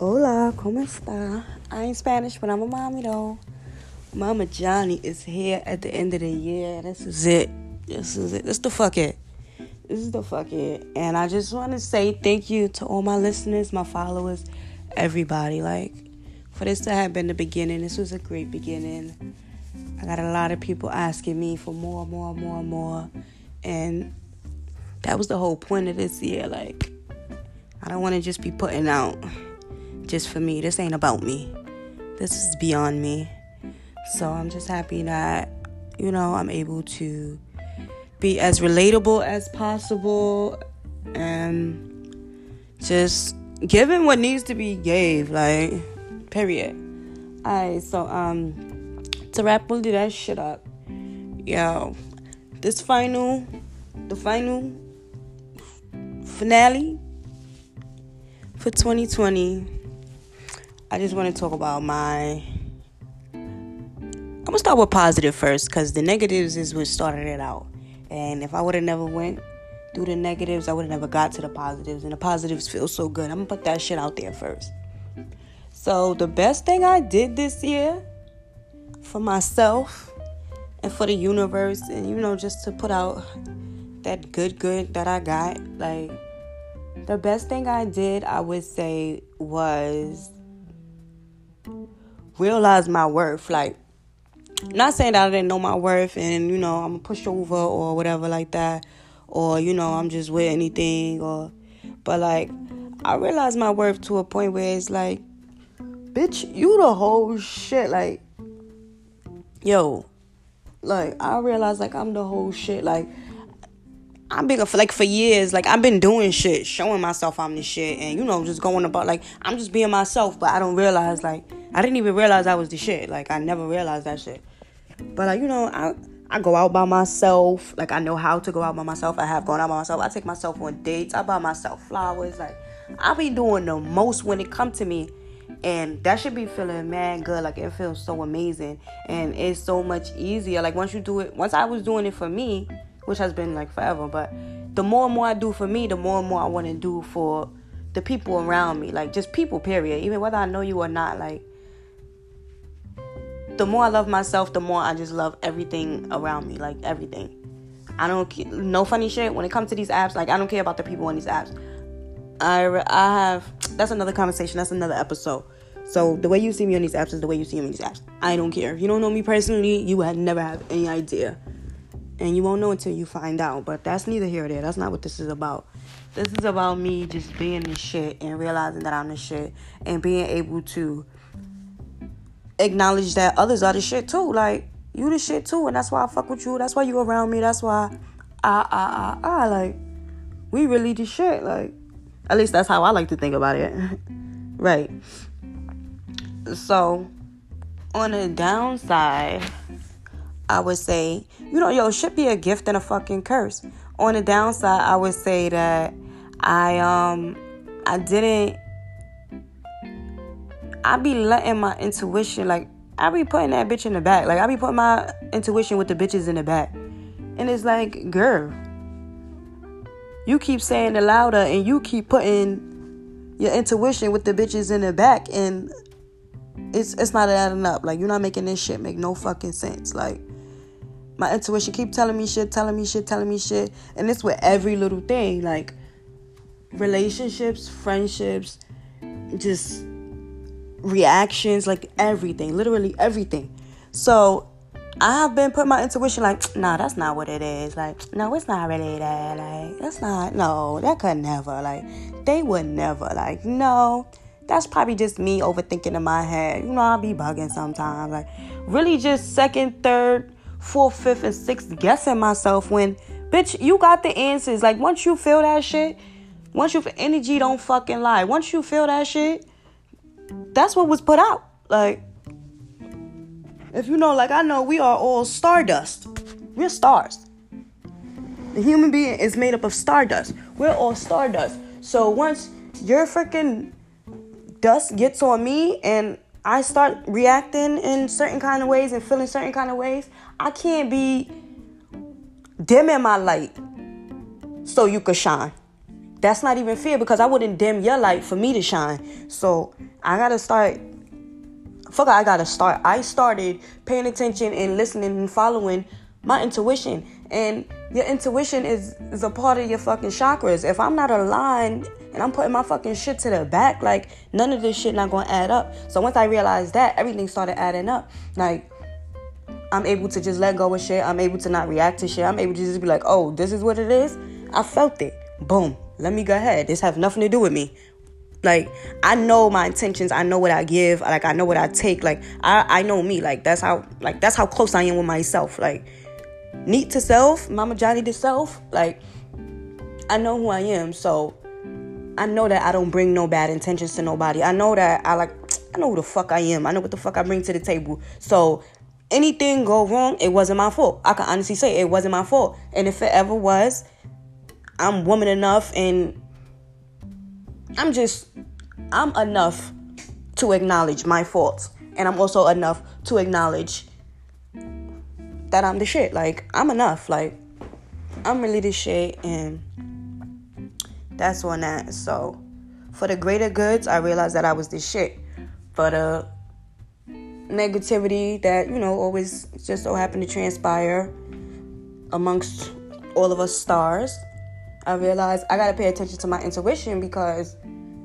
Hola, ¿cómo está? I ain't Spanish, but I'm a mommy though. Mama Johnny is here at the end of the year. This is it. This is it. This is the fuck it. This is the fuck it. And I just want to say thank you to all my listeners, my followers, everybody. Like, for this to have been the beginning, this was a great beginning. I got a lot of people asking me for more, more, more, more. And that was the whole point of this year. Like, I don't want to just be putting out just for me. This ain't about me. This is beyond me. So I'm just happy that, you know, I'm able to be as relatable as possible and just giving what needs to be gave, like, period. Alright, so um to wrap all that shit up, yo, this final the final finale for 2020 I just want to talk about my. I'm gonna start with positive first, cause the negatives is what started it out. And if I would have never went through the negatives, I would have never got to the positives. And the positives feel so good. I'm gonna put that shit out there first. So the best thing I did this year for myself and for the universe, and you know, just to put out that good, good that I got, like the best thing I did, I would say, was realize my worth. Like, not saying that I didn't know my worth and, you know, I'm a pushover or whatever like that. Or, you know, I'm just with anything or but like I realized my worth to a point where it's like, bitch, you the whole shit. Like, yo, like I realized like I'm the whole shit. Like I've been for like for years, like I've been doing shit, showing myself I'm the shit, and you know, just going about like I'm just being myself, but I don't realize like I didn't even realize I was the shit. Like I never realized that shit. But like you know, I I go out by myself. Like I know how to go out by myself. I have gone out by myself. I take myself on dates. I buy myself flowers. Like I be doing the most when it come to me. And that should be feeling mad good. Like it feels so amazing. And it's so much easier. Like once you do it, once I was doing it for me, which has been like forever. But the more and more I do for me, the more and more I want to do for the people around me. Like just people, period. Even whether I know you or not. Like the more I love myself, the more I just love everything around me. Like everything. I don't no funny shit when it comes to these apps. Like I don't care about the people on these apps. I I have that's another conversation. That's another episode. So the way you see me on these apps is the way you see me on these apps. I don't care. If you don't know me personally, you would never have any idea and you won't know until you find out. But that's neither here or there. That's not what this is about. This is about me just being the shit and realizing that I'm the shit and being able to acknowledge that others are the shit too. Like you the shit too, and that's why I fuck with you. That's why you around me. That's why I I I I like we really the shit. Like at least that's how I like to think about it. right. So on the downside I would say, you know, yo, should be a gift and a fucking curse. On the downside, I would say that I um I didn't I be letting my intuition like I be putting that bitch in the back. Like I be putting my intuition with the bitches in the back. And it's like, girl, you keep saying it louder and you keep putting your intuition with the bitches in the back and it's it's not adding up. Like you're not making this shit make no fucking sense. Like my intuition keep telling me shit, telling me shit, telling me shit. And it's with every little thing, like relationships, friendships, just reactions, like everything, literally everything. So I have been putting my intuition like, nah, that's not what it is. Like, no, it's not really that. Like, that's not, no, that could never. Like, they would never. Like, no, that's probably just me overthinking in my head. You know, I'll be bugging sometimes. Like, really just second, third, fourth, fifth, and sixth guessing myself when, bitch, you got the answers. Like, once you feel that shit, once you feel energy don't fucking lie. Once you feel that shit, that's what was put out. Like, if you know, like I know, we are all stardust. We're stars. The human being is made up of stardust. We're all stardust. So once your freaking dust gets on me and I start reacting in certain kind of ways and feeling certain kind of ways, I can't be dimming my light so you could shine. that's not even fair because I wouldn't dim your light for me to shine. So I gotta start. Fuck, I gotta start. I started paying attention and listening and following my intuition. And your intuition is, is a part of your fucking chakras. If I'm not aligned and I'm putting my fucking shit to the back, like none of this shit not gonna add up. So once I realized that, everything started adding up. Like I'm able to just let go of shit. I'm able to not react to shit. I'm able to just be like, oh, this is what it is. I felt it. Boom. Let me go ahead. This have nothing to do with me. Like I know my intentions. I know what I give. Like I know what I take. Like I I know me. Like that's how like that's how close I am with myself. Like neat to self, Mama Johnny to self. Like I know who I am. So I know that I don't bring no bad intentions to nobody. I know that I like I know who the fuck I am. I know what the fuck I bring to the table. So anything go wrong, it wasn't my fault. I can honestly say it wasn't my fault. And if it ever was, I'm woman enough and I'm just I'm enough to acknowledge my faults. And I'm also enough to acknowledge that I'm the shit. Like I'm enough. Like I'm really the shit and that's on that. So for the greater goods, I realized that I was the shit. For the negativity that, you know, always just so happened to transpire amongst all of us stars, I realized I gotta pay attention to my intuition because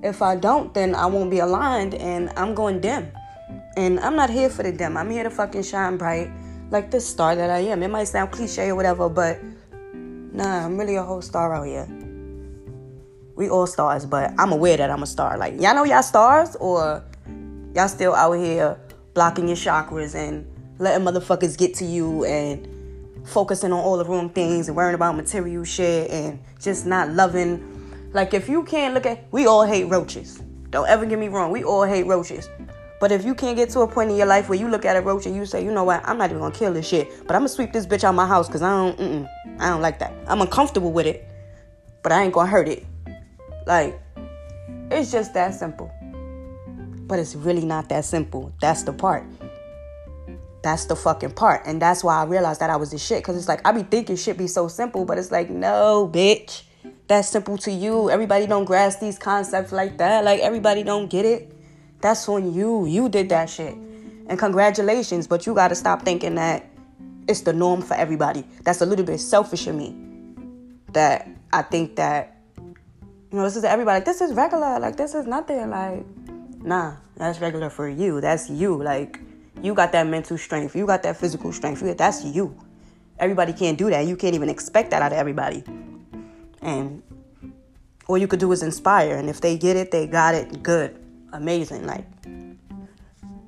if I don't, then I won't be aligned and I'm going dim. And I'm not here for the dim. I'm here to fucking shine bright like the star that I am. It might sound cliche or whatever, but nah, I'm really a whole star out here. We all stars, but I'm aware that I'm a star. Like y'all know y'all stars or y'all still out here blocking your chakras and letting motherfuckers get to you and focusing on all the wrong things and worrying about material shit and just not loving. Like if you can't look at, we all hate roaches. Don't ever get me wrong. We all hate roaches. But if you can't get to a point in your life where you look at a roach and you say, you know what, I'm not even gonna kill this shit, but I'm gonna sweep this bitch out my house because I don't, I don't like that. I'm uncomfortable with it, but I ain't gonna hurt it. Like, it's just that simple. But it's really not that simple. That's the part. That's the fucking part. And that's why I realized that I was the shit. Cause it's like I be thinking shit be so simple, but it's like, no, bitch. That's simple to you. Everybody don't grasp these concepts like that. Like everybody don't get it. That's on you. You did that shit. And congratulations, but you gotta stop thinking that it's the norm for everybody. That's a little bit selfish of me. That I think that, you know, this is everybody. This is regular. Like, this is nothing. Like, nah, that's regular for you. That's you. Like, you got that mental strength. You got that physical strength. That's you. Everybody can't do that. You can't even expect that out of everybody. And all you could do is inspire. And if they get it, they got it. Good amazing. Like,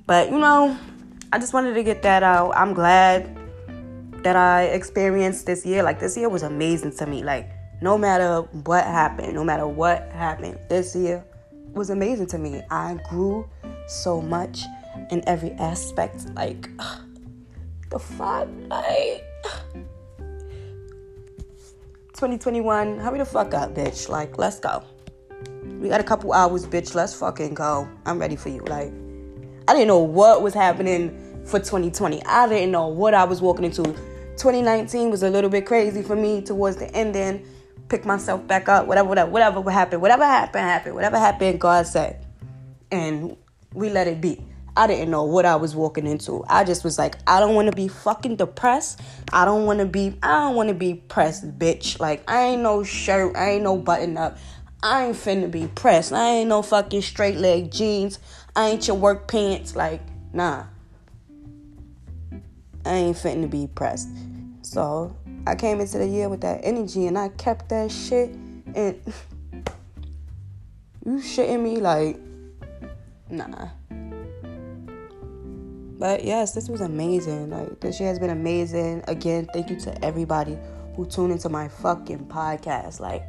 but you know, I just wanted to get that out. I'm glad that I experienced this year. Like, this year was amazing to me. Like, no matter what happened, no matter what happened, this year was amazing to me. I grew so much in every aspect. Like, the fuck, like. 2021, hurry the fuck up, bitch. Like, let's go. We got a couple hours, bitch. Let's fucking go. I'm ready for you. Like, I didn't know what was happening for 2020. I didn't know what I was walking into. 2019 was a little bit crazy for me towards the end then Pick myself back up. Whatever, whatever, whatever happened. Whatever happened, happened. Whatever happened, God said. And we let it be. I didn't know what I was walking into. I just was like, I don't want to be fucking depressed. I don't want to be, I don't want to be pressed, bitch. Like, I ain't no shirt. I ain't no button up. I ain't finna be pressed. I ain't no fucking straight leg jeans. I ain't your work pants. Like, nah. I ain't finna be pressed. So I came into the year with that energy and I kept that shit. And you shitting me like, nah. But yes, this was amazing. Like this year has been amazing. Again, thank you to everybody who tuned into my fucking podcast. Like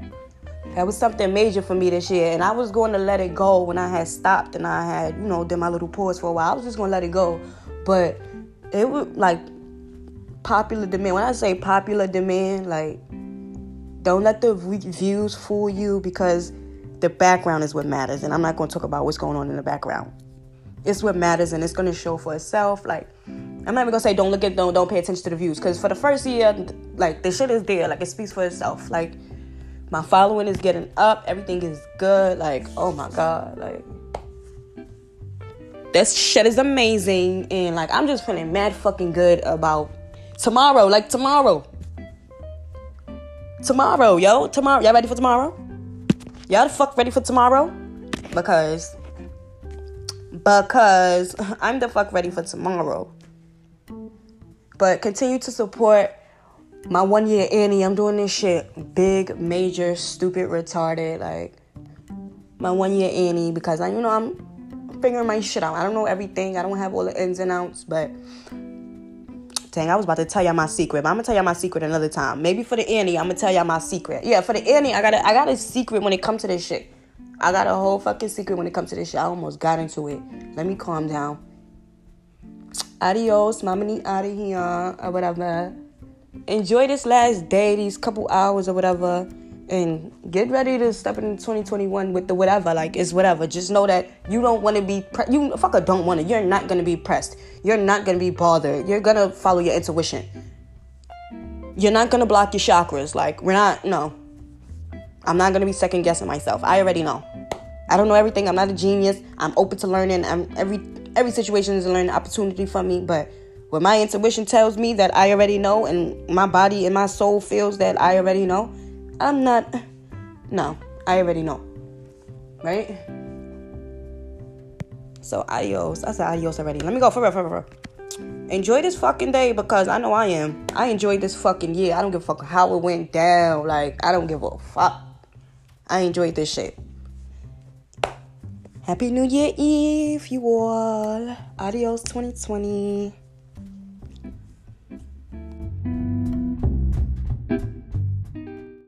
that was something major for me this year, and I was going to let it go when I had stopped and I had, you know, did my little pause for a while. I was just going to let it go, but it was like popular demand. When I say popular demand, like don't let the views fool you because the background is what matters, and I'm not going to talk about what's going on in the background. It's what matters, and it's going to show for itself. Like I'm not even gonna say don't look at don't don't pay attention to the views because for the first year, like the shit is there, like it speaks for itself. Like My following is getting up. Everything is good. Like, oh my God. Like, this shit is amazing. And like, I'm just feeling mad fucking good about tomorrow. Like, tomorrow. Tomorrow, yo. Tomorrow. Y'all ready for tomorrow? Y'all the fuck ready for tomorrow? Because. Because I'm the fuck ready for tomorrow. But continue to support my one year Annie, I'm doing this shit big, major, stupid, retarded. Like my one year Annie because I, you know, I'm figuring my shit out. I don't know everything. I don't have all the ins and outs, but dang, I was about to tell y'all my secret. But I'm gonna tell y'all my secret another time. Maybe for the Annie, I'm gonna tell y'all my secret. Yeah, for the Annie, I got a, I got a secret when it comes to this shit. I got a whole fucking secret when it comes to this shit. I almost got into it. Let me calm down. Adios, mama, out of here or whatever enjoy this last day, these couple hours or whatever, and get ready to step into 2021 with the whatever. Like it's whatever. Just know that you don't want to be pre- you fucker don't want to. You're not gonna be pressed. You're not gonna be bothered. You're gonna follow your intuition. You're not gonna block your chakras. Like we're not. No, I'm not gonna be second guessing myself. I already know. I don't know everything. I'm not a genius. I'm open to learning. I'm every every situation is a learning opportunity for me, but what my intuition tells me that I already know, and my body and my soul feels that I already know, I'm not. No, I already know. Right? So, adios. I said adios already. Let me go for real, for real. Enjoy this fucking day because I know I am. I enjoyed this fucking year. I don't give a fuck how it went down. Like, I don't give a fuck. I enjoyed this shit. Happy New Year Eve, you all. Adios 2020.